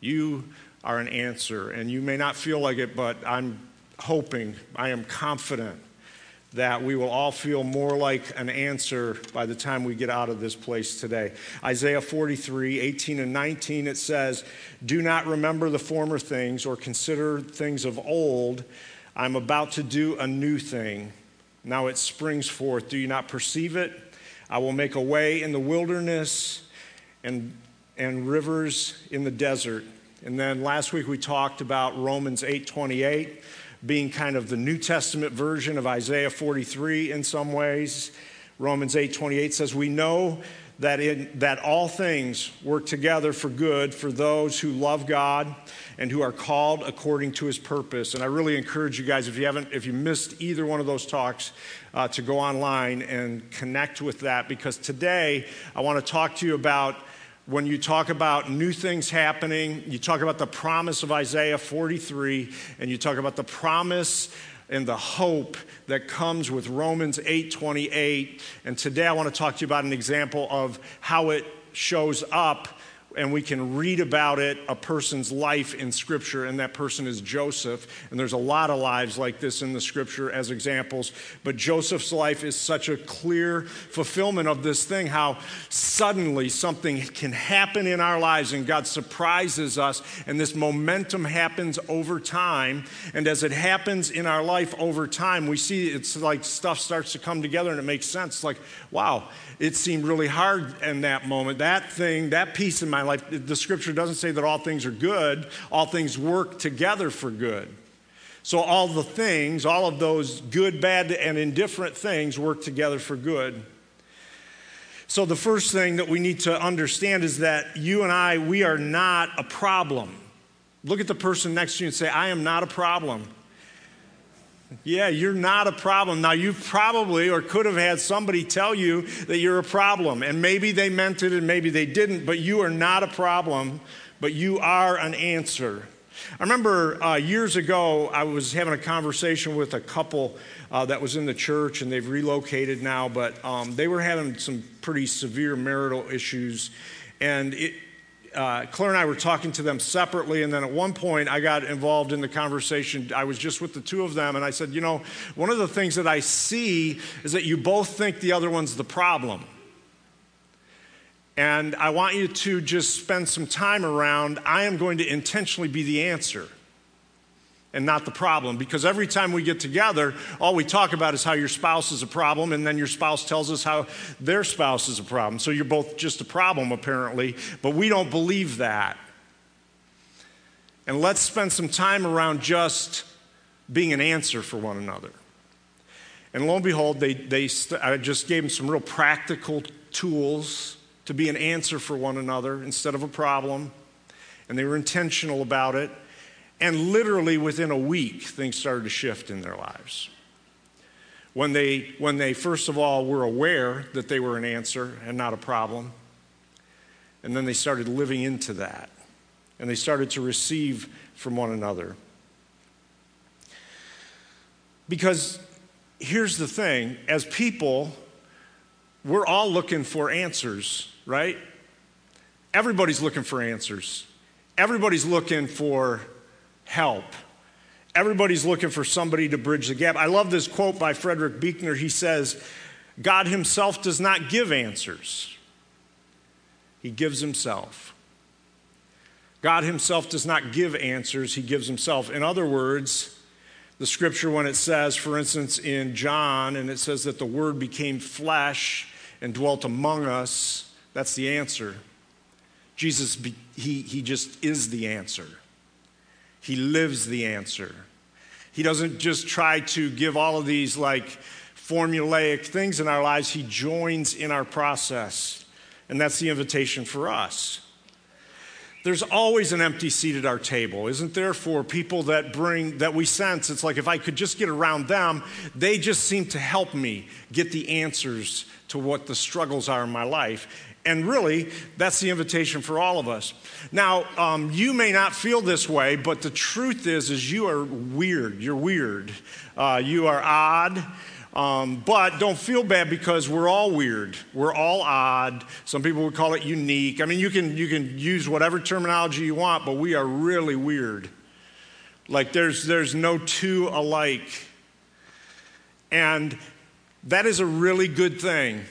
You are an answer. And you may not feel like it, but I'm hoping, I am confident that we will all feel more like an answer by the time we get out of this place today. Isaiah 43, 18 and 19, it says, Do not remember the former things or consider things of old. I'm about to do a new thing. Now it springs forth. Do you not perceive it? I will make a way in the wilderness and, and rivers in the desert. And then last week we talked about Romans 8:28 being kind of the New Testament version of Isaiah 43 in some ways. Romans 8:28 says we know that in that all things work together for good for those who love God and who are called according to his purpose. And I really encourage you guys if you haven't if you missed either one of those talks uh, to go online and connect with that because today I want to talk to you about when you talk about new things happening, you talk about the promise of Isaiah 43, and you talk about the promise and the hope that comes with Romans 8:28. And today I want to talk to you about an example of how it shows up and we can read about it, a person's life in Scripture, and that person is Joseph. And there's a lot of lives like this in the Scripture as examples. But Joseph's life is such a clear fulfillment of this thing how suddenly something can happen in our lives and God surprises us, and this momentum happens over time. And as it happens in our life over time, we see it's like stuff starts to come together and it makes sense. like, wow, it seemed really hard in that moment. That thing, that piece in my life, the scripture doesn't say that all things are good, all things work together for good. So, all the things, all of those good, bad, and indifferent things work together for good. So, the first thing that we need to understand is that you and I, we are not a problem. Look at the person next to you and say, I am not a problem. Yeah, you're not a problem. Now, you probably or could have had somebody tell you that you're a problem, and maybe they meant it and maybe they didn't, but you are not a problem, but you are an answer. I remember uh, years ago, I was having a conversation with a couple uh, that was in the church, and they've relocated now, but um, they were having some pretty severe marital issues. And it, uh, Claire and I were talking to them separately, and then at one point I got involved in the conversation. I was just with the two of them, and I said, You know, one of the things that I see is that you both think the other one's the problem. And I want you to just spend some time around, I am going to intentionally be the answer and not the problem. Because every time we get together, all we talk about is how your spouse is a problem, and then your spouse tells us how their spouse is a problem. So you're both just a problem, apparently, but we don't believe that. And let's spend some time around just being an answer for one another. And lo and behold, they, they st- I just gave them some real practical tools to be an answer for one another instead of a problem. And they were intentional about it. And literally within a week, things started to shift in their lives. When they, when they first of all were aware that they were an answer and not a problem, and then they started living into that, and they started to receive from one another. Because here's the thing as people, we're all looking for answers, right? Everybody's looking for answers. Everybody's looking for help. Everybody's looking for somebody to bridge the gap. I love this quote by Frederick Buechner. He says, God himself does not give answers, he gives himself. God himself does not give answers, he gives himself. In other words, the scripture, when it says, for instance, in John, and it says that the word became flesh and dwelt among us, that's the answer. Jesus, he, he just is the answer. He lives the answer. He doesn't just try to give all of these like formulaic things in our lives, He joins in our process. And that's the invitation for us. There's always an empty seat at our table, isn't there, for people that bring, that we sense? It's like if I could just get around them, they just seem to help me get the answers to what the struggles are in my life. And really, that's the invitation for all of us. Now, um, you may not feel this way, but the truth is, is you are weird. You're weird. Uh, you are odd. Um, but don't feel bad because we're all weird. We're all odd. Some people would call it unique. I mean, you can, you can use whatever terminology you want, but we are really weird. Like there's, there's no two alike. And that is a really good thing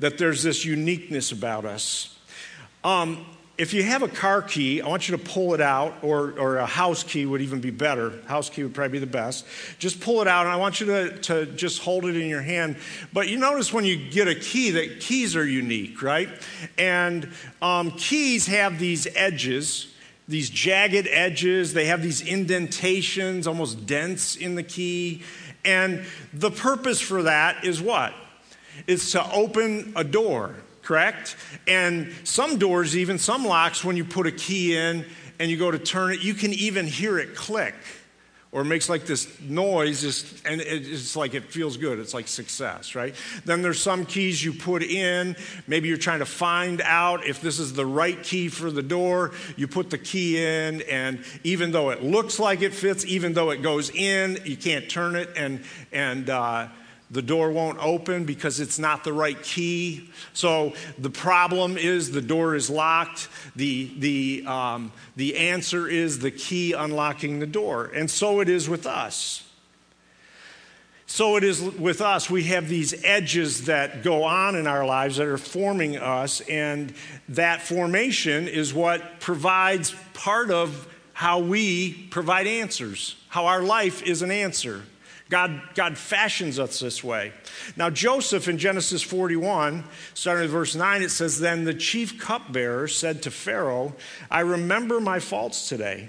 that there's this uniqueness about us. Um, if you have a car key, I want you to pull it out, or, or a house key would even be better. House key would probably be the best. Just pull it out, and I want you to, to just hold it in your hand. But you notice when you get a key that keys are unique, right? And um, keys have these edges, these jagged edges, they have these indentations, almost dents in the key. And the purpose for that is what? It's to open a door correct? And some doors, even some locks, when you put a key in and you go to turn it, you can even hear it click or it makes like this noise just, and it's like it feels good. It's like success right? Then there's some keys you put in. Maybe you're trying to find out if this is the right key for the door. You put the key in and even though it looks like it fits even though it goes in you can't turn it. And and uh, the door won't open because it's not the right key. So the problem is the door is locked. The, the, um, the answer is the key unlocking the door. And so it is with us. So it is with us. We have these edges that go on in our lives that are forming us, and that formation is what provides part of how we provide answers, how our life is an answer. God, God fashions us this way. Now, Joseph in Genesis 41, starting with verse 9, it says, Then the chief cupbearer said to Pharaoh, I remember my faults today.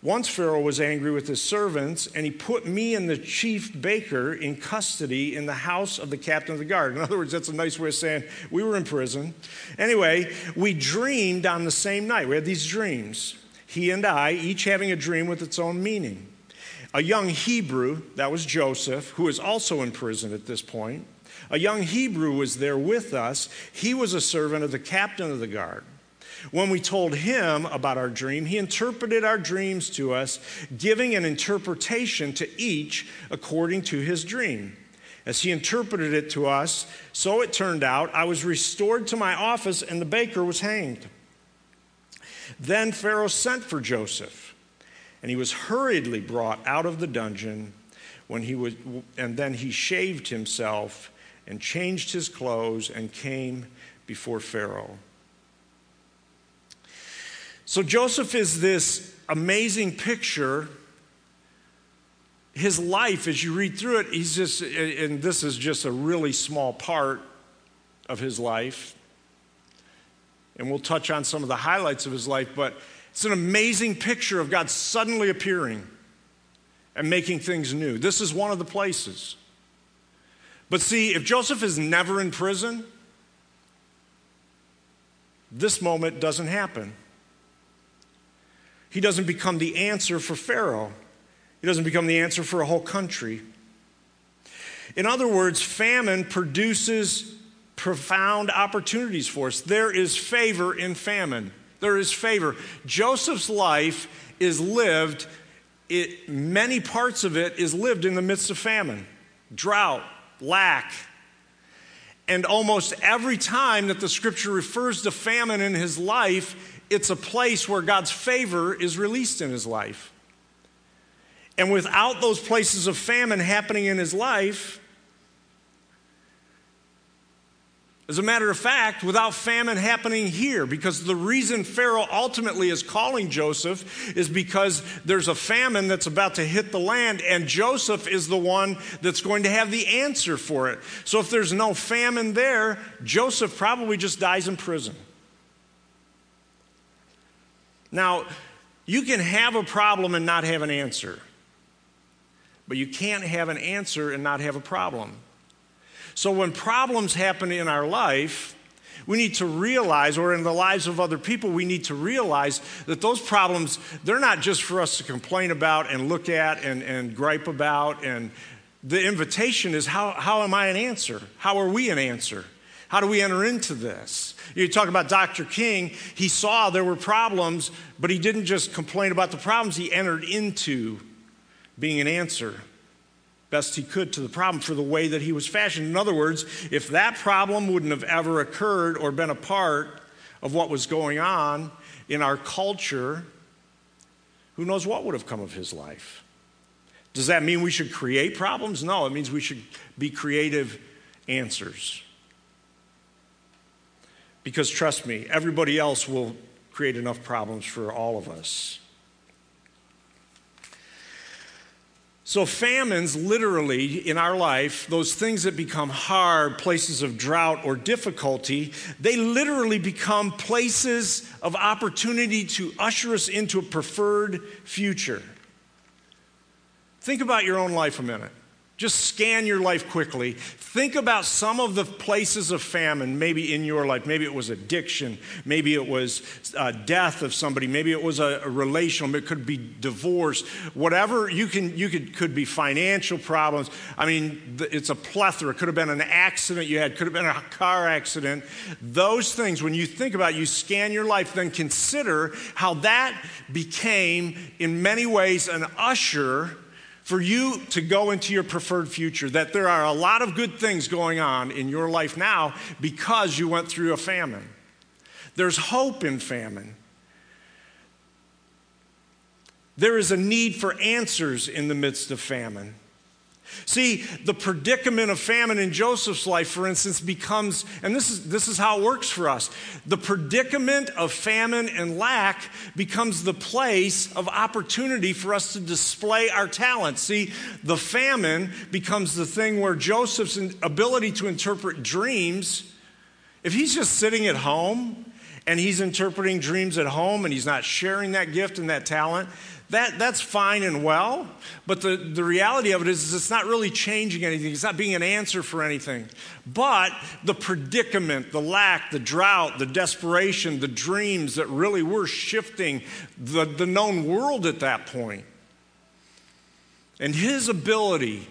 Once Pharaoh was angry with his servants, and he put me and the chief baker in custody in the house of the captain of the guard. In other words, that's a nice way of saying we were in prison. Anyway, we dreamed on the same night. We had these dreams, he and I, each having a dream with its own meaning a young Hebrew, that was Joseph, who is also in prison at this point. A young Hebrew was there with us. He was a servant of the captain of the guard. When we told him about our dream, he interpreted our dreams to us, giving an interpretation to each according to his dream. As he interpreted it to us, so it turned out, I was restored to my office and the baker was hanged. Then Pharaoh sent for Joseph and he was hurriedly brought out of the dungeon when he was, and then he shaved himself and changed his clothes and came before Pharaoh. So Joseph is this amazing picture. His life, as you read through it, he's just, and this is just a really small part of his life. And we'll touch on some of the highlights of his life, but it's an amazing picture of God suddenly appearing and making things new. This is one of the places. But see, if Joseph is never in prison, this moment doesn't happen. He doesn't become the answer for Pharaoh, he doesn't become the answer for a whole country. In other words, famine produces profound opportunities for us. There is favor in famine. There is favor. Joseph's life is lived, it, many parts of it is lived in the midst of famine, drought, lack. And almost every time that the scripture refers to famine in his life, it's a place where God's favor is released in his life. And without those places of famine happening in his life, As a matter of fact, without famine happening here, because the reason Pharaoh ultimately is calling Joseph is because there's a famine that's about to hit the land, and Joseph is the one that's going to have the answer for it. So if there's no famine there, Joseph probably just dies in prison. Now, you can have a problem and not have an answer, but you can't have an answer and not have a problem. So when problems happen in our life, we need to realize, or in the lives of other people, we need to realize that those problems, they're not just for us to complain about and look at and, and gripe about. And the invitation is how, how am I an answer? How are we an answer? How do we enter into this? You talk about Dr. King, he saw there were problems, but he didn't just complain about the problems, he entered into being an answer. Best he could to the problem for the way that he was fashioned. In other words, if that problem wouldn't have ever occurred or been a part of what was going on in our culture, who knows what would have come of his life? Does that mean we should create problems? No, it means we should be creative answers. Because trust me, everybody else will create enough problems for all of us. So, famines, literally, in our life, those things that become hard, places of drought or difficulty, they literally become places of opportunity to usher us into a preferred future. Think about your own life a minute. Just scan your life quickly. Think about some of the places of famine, maybe in your life. Maybe it was addiction. Maybe it was uh, death of somebody. Maybe it was a, a relational. It could be divorce. Whatever you can, you could could be financial problems. I mean, it's a plethora. It could have been an accident you had. Could have been a car accident. Those things. When you think about, it, you scan your life. Then consider how that became, in many ways, an usher for you to go into your preferred future, that there are a lot of good things going on in your life now because you went through a famine. There's hope in famine. There is a need for answers in the midst of famine. See, the predicament of famine in Joseph's life, for instance, becomes, and this is, this is how it works for us the predicament of famine and lack becomes the place of opportunity for us to display our talents. See, the famine becomes the thing where Joseph's ability to interpret dreams, if he's just sitting at home and he's interpreting dreams at home and he's not sharing that gift and that talent, that, that's fine and well, but the, the reality of it is, is it's not really changing anything. It's not being an answer for anything. But the predicament, the lack, the drought, the desperation, the dreams that really were shifting the, the known world at that point. And his ability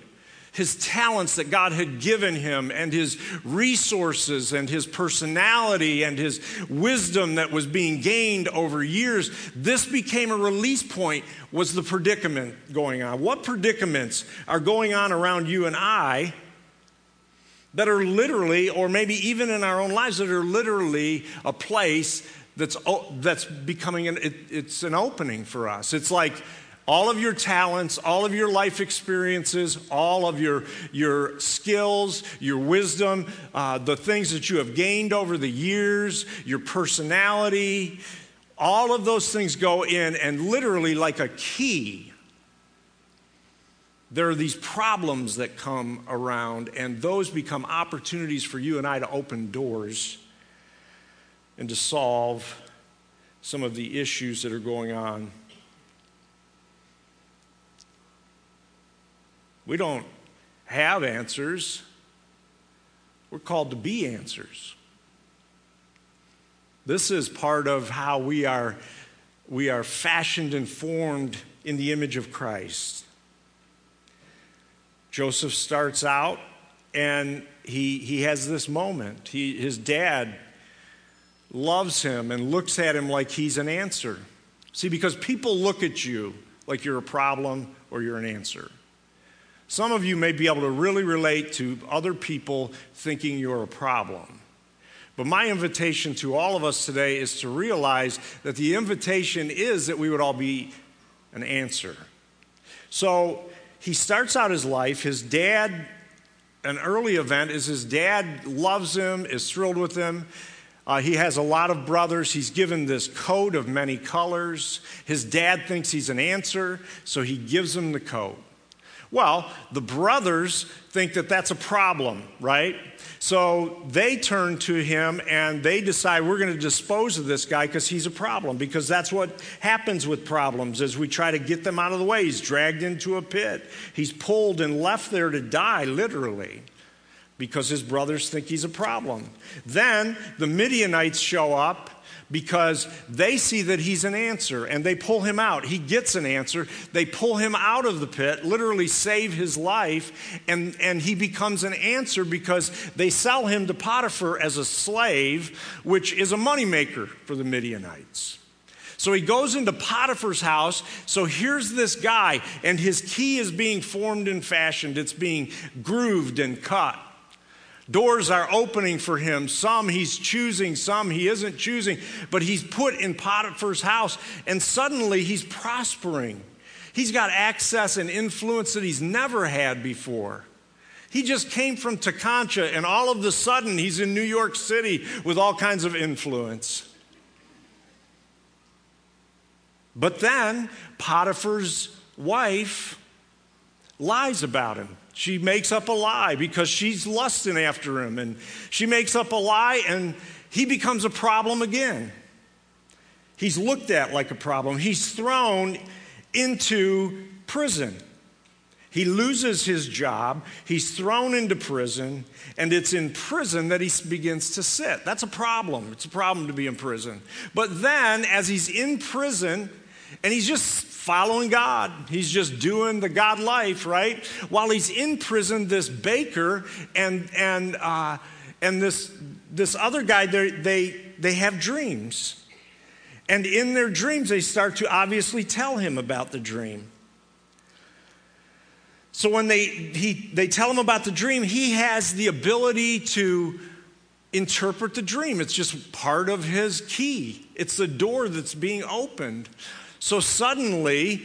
his talents that God had given him and his resources and his personality and his wisdom that was being gained over years, this became a release point was the predicament going on. What predicaments are going on around you and I that are literally, or maybe even in our own lives, that are literally a place that's, that's becoming an, it, it's an opening for us. It's like, all of your talents, all of your life experiences, all of your, your skills, your wisdom, uh, the things that you have gained over the years, your personality, all of those things go in, and literally, like a key, there are these problems that come around, and those become opportunities for you and I to open doors and to solve some of the issues that are going on We don't have answers. We're called to be answers. This is part of how we are, we are fashioned and formed in the image of Christ. Joseph starts out and he, he has this moment. He, his dad loves him and looks at him like he's an answer. See, because people look at you like you're a problem or you're an answer. Some of you may be able to really relate to other people thinking you're a problem. But my invitation to all of us today is to realize that the invitation is that we would all be an answer. So he starts out his life. His dad, an early event is his dad loves him, is thrilled with him. Uh, he has a lot of brothers. He's given this coat of many colors. His dad thinks he's an answer, so he gives him the coat. Well, the brothers think that that's a problem, right? So they turn to him and they decide we're going to dispose of this guy because he's a problem. Because that's what happens with problems as we try to get them out of the way. He's dragged into a pit. He's pulled and left there to die, literally, because his brothers think he's a problem. Then the Midianites show up because they see that he's an answer and they pull him out. He gets an answer. They pull him out of the pit, literally save his life, and, and he becomes an answer because they sell him to Potiphar as a slave, which is a moneymaker for the Midianites. So he goes into Potiphar's house. So here's this guy, and his key is being formed and fashioned, it's being grooved and cut. Doors are opening for him. Some he's choosing, some he isn't choosing, but he's put in Potiphar's house, and suddenly he's prospering. He's got access and influence that he's never had before. He just came from Tekonsha, and all of a sudden he's in New York City with all kinds of influence. But then Potiphar's wife lies about him. She makes up a lie because she's lusting after him, and she makes up a lie, and he becomes a problem again. He's looked at like a problem. He's thrown into prison. He loses his job, he's thrown into prison, and it's in prison that he begins to sit. That's a problem. It's a problem to be in prison. But then, as he's in prison, and he's just following God. He's just doing the God life, right? While he's in prison, this baker and and uh, and this this other guy, they they have dreams, and in their dreams, they start to obviously tell him about the dream. So when they he they tell him about the dream, he has the ability to interpret the dream. It's just part of his key. It's the door that's being opened. So suddenly,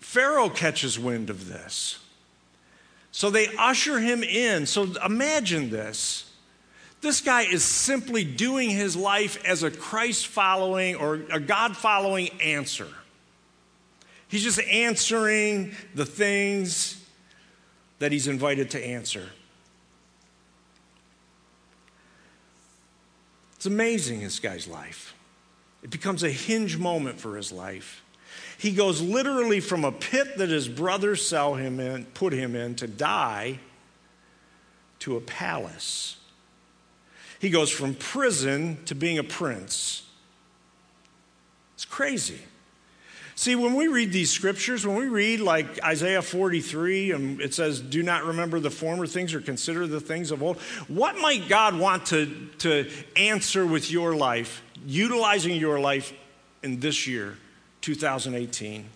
Pharaoh catches wind of this. So they usher him in. So imagine this. This guy is simply doing his life as a Christ following or a God following answer. He's just answering the things that he's invited to answer. It's amazing, this guy's life. It becomes a hinge moment for his life. He goes literally from a pit that his brothers sell him in, put him in to die to a palace. He goes from prison to being a prince. It's crazy. See, when we read these scriptures, when we read like Isaiah 43 and it says, Do not remember the former things or consider the things of old, what might God want to, to answer with your life, utilizing your life in this year, 2018?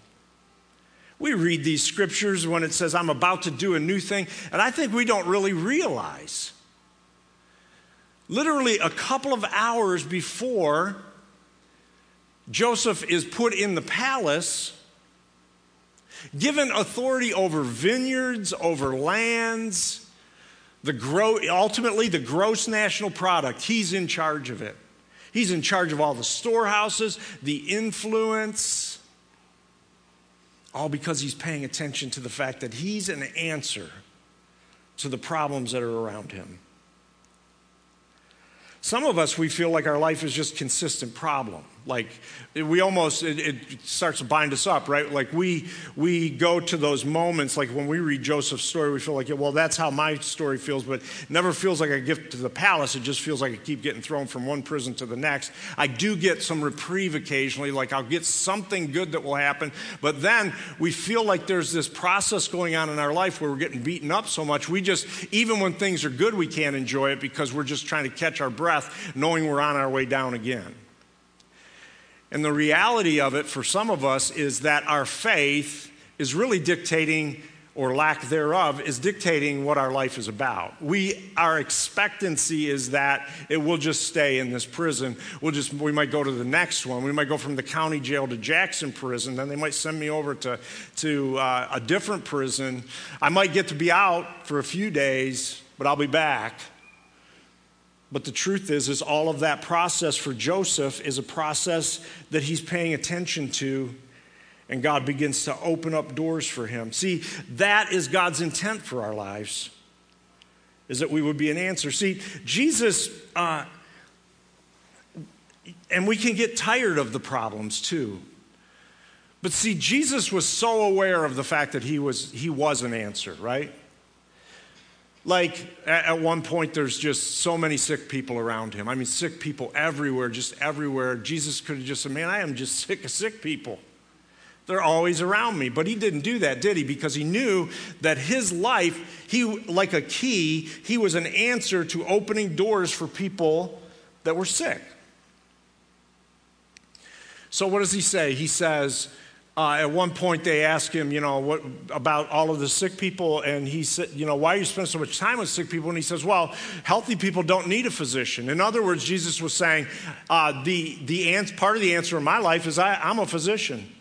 We read these scriptures when it says, I'm about to do a new thing, and I think we don't really realize. Literally, a couple of hours before Joseph is put in the palace, given authority over vineyards, over lands, the gro- ultimately the gross national product. He's in charge of it. He's in charge of all the storehouses, the influence, all because he's paying attention to the fact that he's an answer to the problems that are around him. Some of us, we feel like our life is just consistent problem. Like we almost, it, it, starts to bind us up, right? Like we, we go to those moments, like when we read Joseph's story, we feel like, yeah, well, that's how my story feels, but never feels like a gift to the palace. It just feels like I keep getting thrown from one prison to the next. I do get some reprieve occasionally, like I'll get something good that will happen, but then we feel like there's this process going on in our life where we're getting beaten up so much, we just, even when things are good, we can't enjoy it because we're just trying to catch our breath, knowing we're on our way down again. And the reality of it for some of us is that our faith is really dictating, or lack thereof, is dictating what our life is about. We, our expectancy is that it will just stay in this prison. We'll just, we might go to the next one. We might go from the county jail to Jackson prison. Then they might send me over to, to uh, a different prison. I might get to be out for a few days, but I'll be back. But the truth is, is all of that process for Joseph is a process that he's paying attention to, and God begins to open up doors for him. See, that is God's intent for our lives, is that we would be an answer. See, Jesus, uh, and we can get tired of the problems too. But see, Jesus was so aware of the fact that he was, he was an answer, right? Like at one point, there's just so many sick people around him. I mean, sick people everywhere, just everywhere. Jesus could have just said, Man, I am just sick of sick people. They're always around me. But he didn't do that, did he? Because he knew that his life, he like a key, he was an answer to opening doors for people that were sick. So, what does he say? He says, uh, at one point they ask him, you know, what about all of the sick people, and he said, you know, why you spending so much time with sick people? And he says, well, healthy people don't need a physician. In other words, Jesus was saying, uh, the the ans- part of the answer in my life is I, I'm a physician.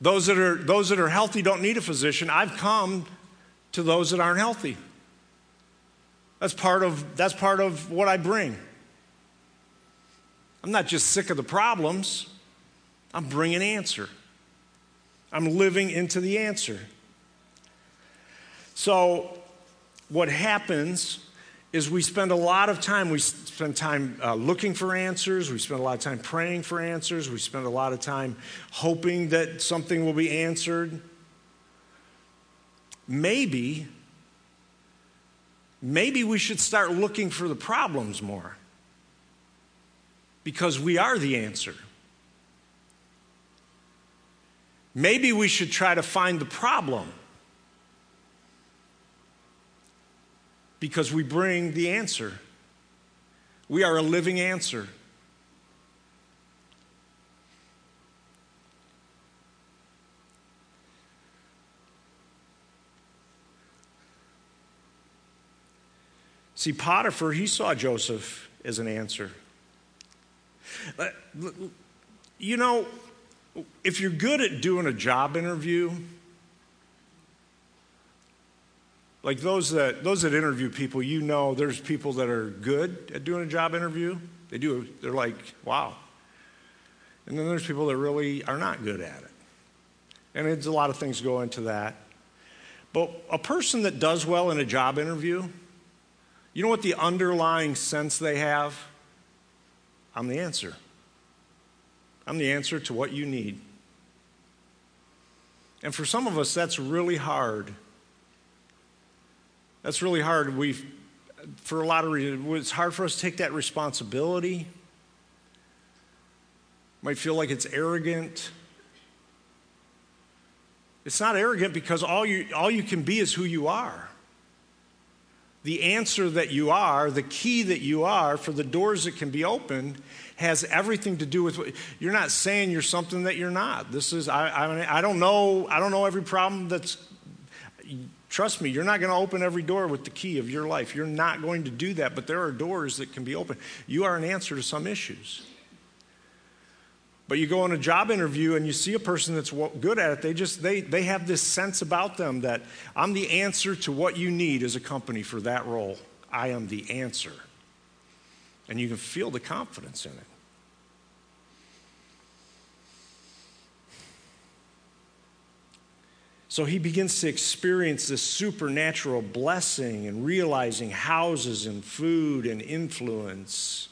Those that are those that are healthy don't need a physician. I've come to those that aren't healthy. That's part of that's part of what I bring. I'm not just sick of the problems, I'm bringing answer. I'm living into the answer. So, what happens is we spend a lot of time, we spend time uh, looking for answers, we spend a lot of time praying for answers, we spend a lot of time hoping that something will be answered. Maybe, maybe we should start looking for the problems more because we are the answer. Maybe we should try to find the problem because we bring the answer. We are a living answer. See, Potiphar, he saw Joseph as an answer. You know, if you're good at doing a job interview, like those that those that interview people, you know there's people that are good at doing a job interview. They do they're like, wow. And then there's people that really are not good at it. And it's a lot of things go into that. But a person that does well in a job interview, you know what the underlying sense they have? I'm the answer. I'm the answer to what you need. And for some of us, that's really hard. That's really hard. We, for a lot of reasons, it's hard for us to take that responsibility. Might feel like it's arrogant. It's not arrogant because all you, all you can be is who you are. The answer that you are, the key that you are for the doors that can be opened has everything to do with what you're not saying you're something that you're not. This is, I, I, I don't know, I don't know every problem that's, trust me, you're not going to open every door with the key of your life. You're not going to do that, but there are doors that can be opened. You are an answer to some issues. But you go on a job interview and you see a person that's good at it, they just they they have this sense about them that I'm the answer to what you need as a company for that role. I am the answer. And you can feel the confidence in it. So he begins to experience this supernatural blessing and realizing houses and food and influence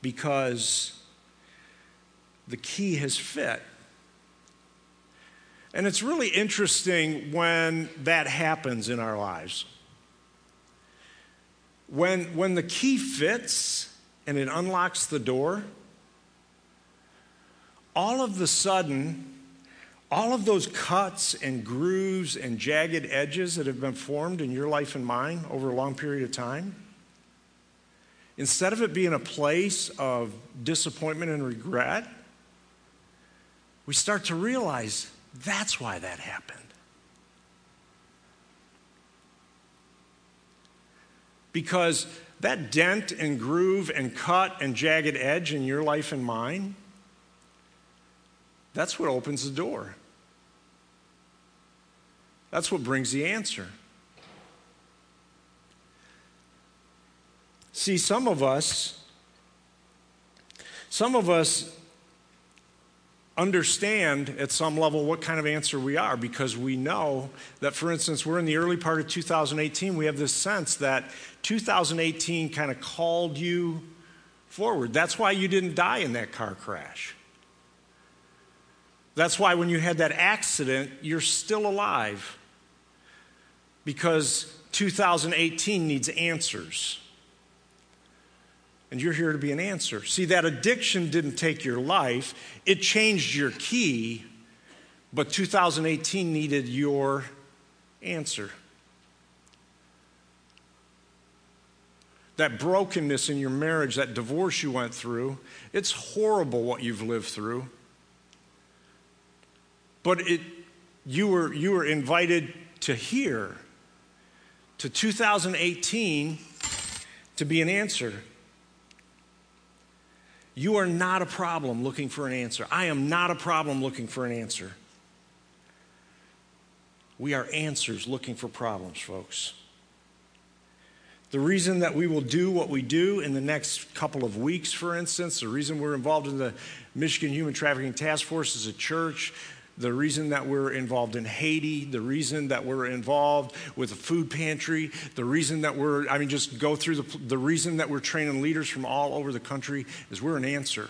because the key has fit. And it's really interesting when that happens in our lives. When, when the key fits and it unlocks the door, all of the sudden, all of those cuts and grooves and jagged edges that have been formed in your life and mine over a long period of time, instead of it being a place of disappointment and regret, we start to realize that's why that happened. Because that dent and groove and cut and jagged edge in your life and mine, that's what opens the door. That's what brings the answer. See, some of us, some of us understand at some level what kind of answer we are because we know that, for instance, we're in the early part of 2018. We have this sense that 2018 kind of called you forward. That's why you didn't die in that car crash. That's why when you had that accident, you're still alive because 2018 needs answers. And you're here to be an answer. See, that addiction didn't take your life, it changed your key, but 2018 needed your answer. that brokenness in your marriage, that divorce you went through. It's horrible what you've lived through. But it, you, were, you were invited to hear, to 2018, to be an answer. You are not a problem looking for an answer. I am not a problem looking for an answer. We are answers looking for problems, folks. The reason that we will do what we do in the next couple of weeks, for instance, the reason we're involved in the Michigan Human Trafficking Task Force as a church, the reason that we're involved in Haiti, the reason that we're involved with a food pantry, the reason that we're, I mean, just go through the, the reason that we're training leaders from all over the country is we're an answer.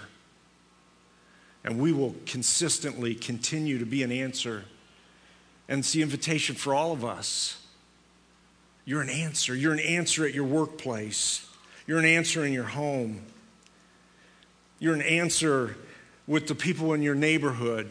And we will consistently continue to be an answer. And it's the invitation for all of us you're an answer. You're an answer at your workplace. You're an answer in your home. You're an answer with the people in your neighborhood.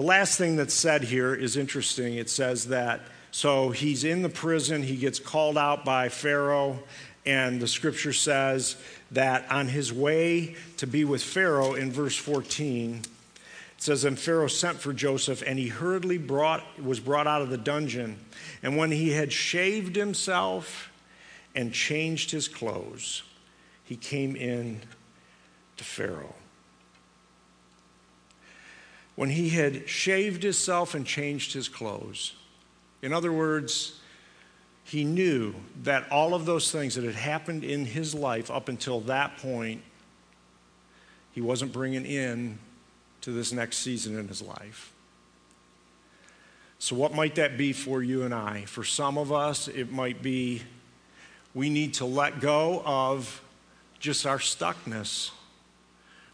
The last thing that's said here is interesting. It says that, so he's in the prison, he gets called out by Pharaoh, and the scripture says that on his way to be with Pharaoh in verse 14, it says, And Pharaoh sent for Joseph, and he hurriedly brought, was brought out of the dungeon. And when he had shaved himself and changed his clothes, he came in to Pharaoh. When he had shaved himself and changed his clothes, in other words, he knew that all of those things that had happened in his life up until that point, he wasn't bringing in to this next season in his life. So, what might that be for you and I? For some of us, it might be we need to let go of just our stuckness.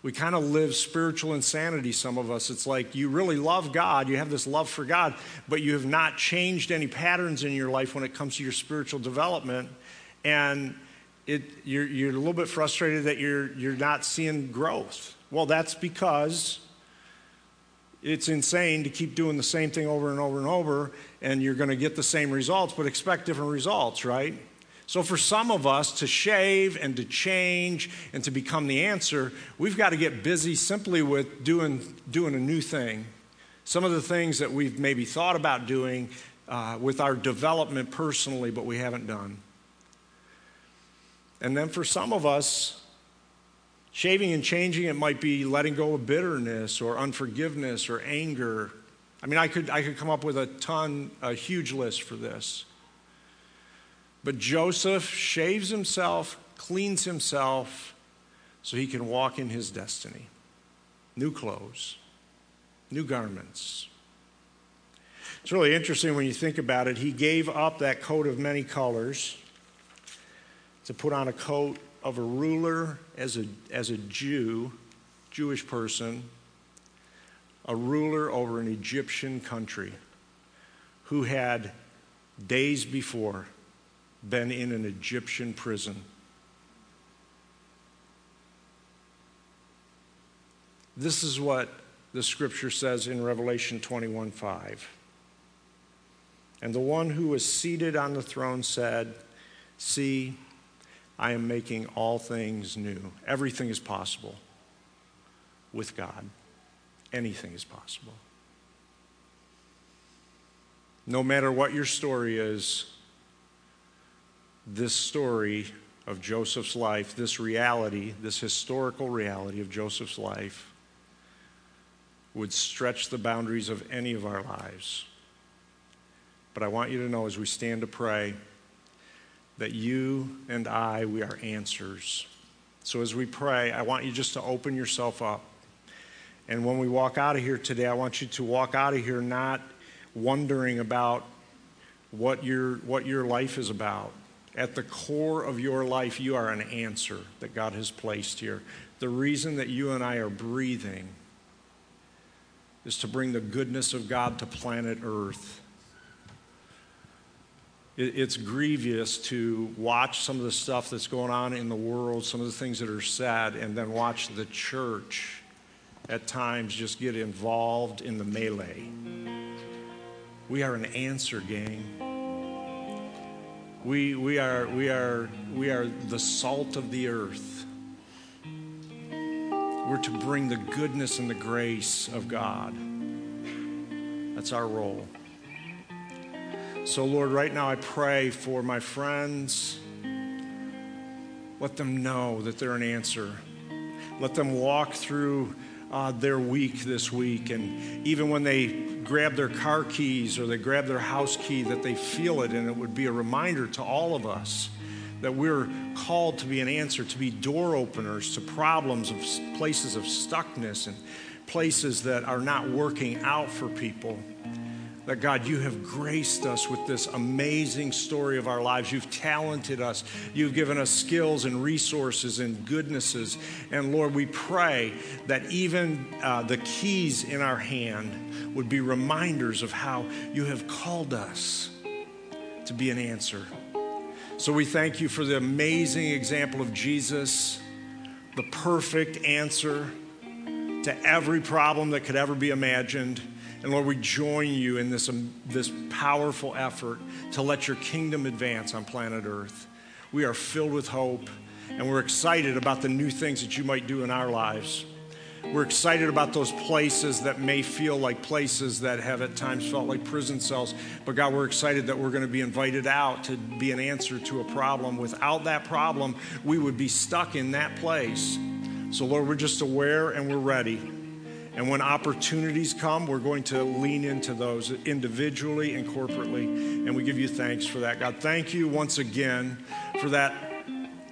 We kind of live spiritual insanity, some of us. It's like you really love God, you have this love for God, but you have not changed any patterns in your life when it comes to your spiritual development. And it, you're, you're a little bit frustrated that you're, you're not seeing growth. Well, that's because it's insane to keep doing the same thing over and over and over, and you're going to get the same results, but expect different results, right? So, for some of us to shave and to change and to become the answer, we've got to get busy simply with doing, doing a new thing. Some of the things that we've maybe thought about doing uh, with our development personally, but we haven't done. And then for some of us, Shaving and changing it might be letting go of bitterness or unforgiveness or anger. I mean, I could, I could come up with a ton, a huge list for this. But Joseph shaves himself, cleans himself, so he can walk in his destiny. New clothes, new garments. It's really interesting when you think about it. He gave up that coat of many colors to put on a coat of a ruler as a, as a Jew, Jewish person, a ruler over an Egyptian country who had days before been in an Egyptian prison. This is what the scripture says in Revelation 21 5. And the one who was seated on the throne said, See, I am making all things new. Everything is possible with God. Anything is possible. No matter what your story is, this story of Joseph's life, this reality, this historical reality of Joseph's life, would stretch the boundaries of any of our lives. But I want you to know as we stand to pray, that you and I, we are answers. So as we pray, I want you just to open yourself up. And when we walk out of here today, I want you to walk out of here not wondering about what your, what your life is about. At the core of your life, you are an answer that God has placed here. The reason that you and I are breathing is to bring the goodness of God to planet Earth it's grievous to watch some of the stuff that's going on in the world, some of the things that are sad, and then watch the church at times just get involved in the melee. We are an answer, gang. We, we, are, we, are, we are the salt of the earth. We're to bring the goodness and the grace of God. That's our role. So, Lord, right now I pray for my friends. Let them know that they're an answer. Let them walk through uh, their week this week. And even when they grab their car keys or they grab their house key, that they feel it. And it would be a reminder to all of us that we're called to be an answer, to be door openers to problems of places of stuckness and places that are not working out for people that God, you have graced us with this amazing story of our lives. You've talented us. You've given us skills and resources and goodnesses. And Lord, we pray that even uh, the keys in our hand would be reminders of how you have called us to be an answer. So we thank you for the amazing example of Jesus, the perfect answer to every problem that could ever be imagined. And Lord, we join you in this, um, this powerful effort to let your kingdom advance on planet Earth. We are filled with hope, and we're excited about the new things that you might do in our lives. We're excited about those places that may feel like places that have at times felt like prison cells. But God, we're excited that we're going to be invited out to be an answer to a problem. Without that problem, we would be stuck in that place. So, Lord, we're just aware and we're ready. And when opportunities come, we're going to lean into those individually and corporately. And we give you thanks for that. God, thank you once again for that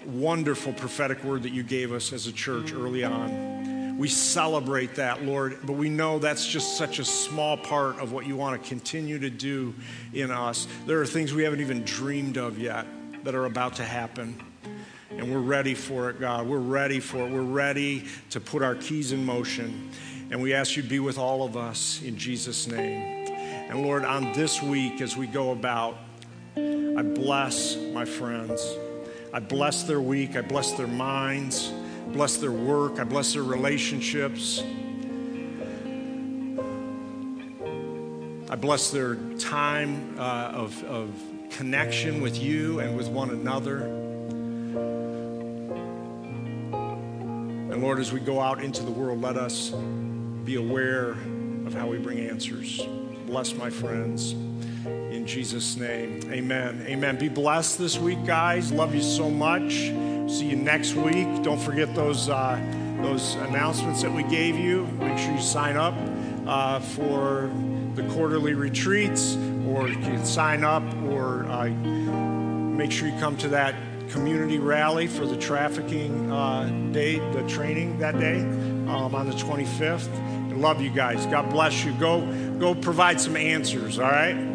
wonderful prophetic word that you gave us as a church early on. We celebrate that, Lord, but we know that's just such a small part of what you want to continue to do in us. There are things we haven't even dreamed of yet that are about to happen. And we're ready for it, God. We're ready for it. We're ready to put our keys in motion. And we ask you to be with all of us in Jesus' name. And Lord, on this week as we go about, I bless my friends. I bless their week. I bless their minds. Bless their work. I bless their relationships. I bless their time uh, of, of connection with you and with one another. And Lord, as we go out into the world, let us be aware of how we bring answers. Bless my friends. In Jesus' name, amen. Amen. Be blessed this week, guys. Love you so much. See you next week. Don't forget those, uh, those announcements that we gave you. Make sure you sign up uh, for the quarterly retreats, or you can sign up, or uh, make sure you come to that community rally for the trafficking uh, day, the training that day um, on the 25th. Love you guys. God bless you. Go, go provide some answers, all right?